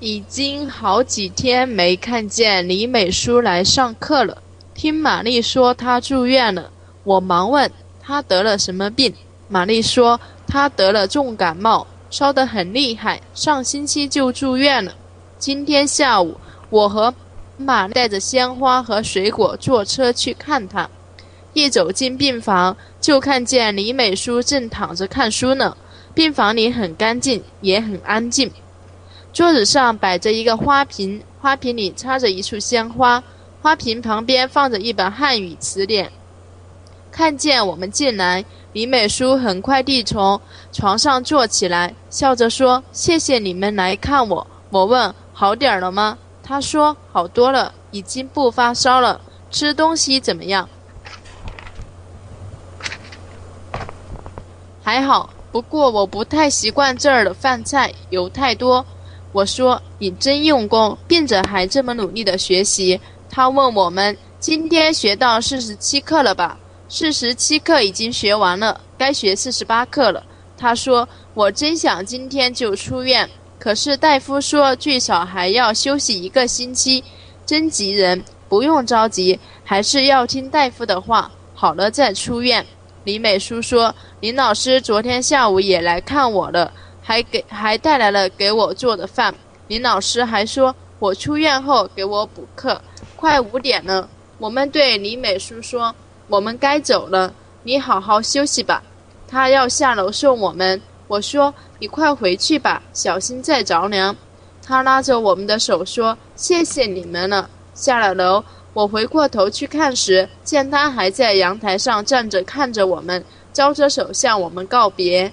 已经好几天没看见李美淑来上课了。听玛丽说她住院了，我忙问她得了什么病。玛丽说她得了重感冒，烧得很厉害，上星期就住院了。今天下午，我和玛丽带着鲜花和水果坐车去看她。一走进病房，就看见李美淑正躺着看书呢。病房里很干净，也很安静。桌子上摆着一个花瓶，花瓶里插着一束鲜花，花瓶旁边放着一本汉语词典。看见我们进来，李美淑很快地从床上坐起来，笑着说：“谢谢你们来看我。”我问：“好点儿了吗？”她说：“好多了，已经不发烧了。吃东西怎么样？”还好，不过我不太习惯这儿的饭菜，油太多。我说：“你真用功，并且还这么努力的学习。”他问我们：“今天学到四十七课了吧？”四十七课已经学完了，该学四十八课了。他说：“我真想今天就出院，可是大夫说最少还要休息一个星期，真急人。不用着急，还是要听大夫的话，好了再出院。”李美淑说：“林老师昨天下午也来看我了。”还给还带来了给我做的饭，林老师还说我出院后给我补课。快五点了，我们对李美淑说：“我们该走了，你好好休息吧。”她要下楼送我们，我说：“你快回去吧，小心再着凉。”她拉着我们的手说：“谢谢你们了。”下了楼，我回过头去看时，见她还在阳台上站着看着我们，招着手向我们告别。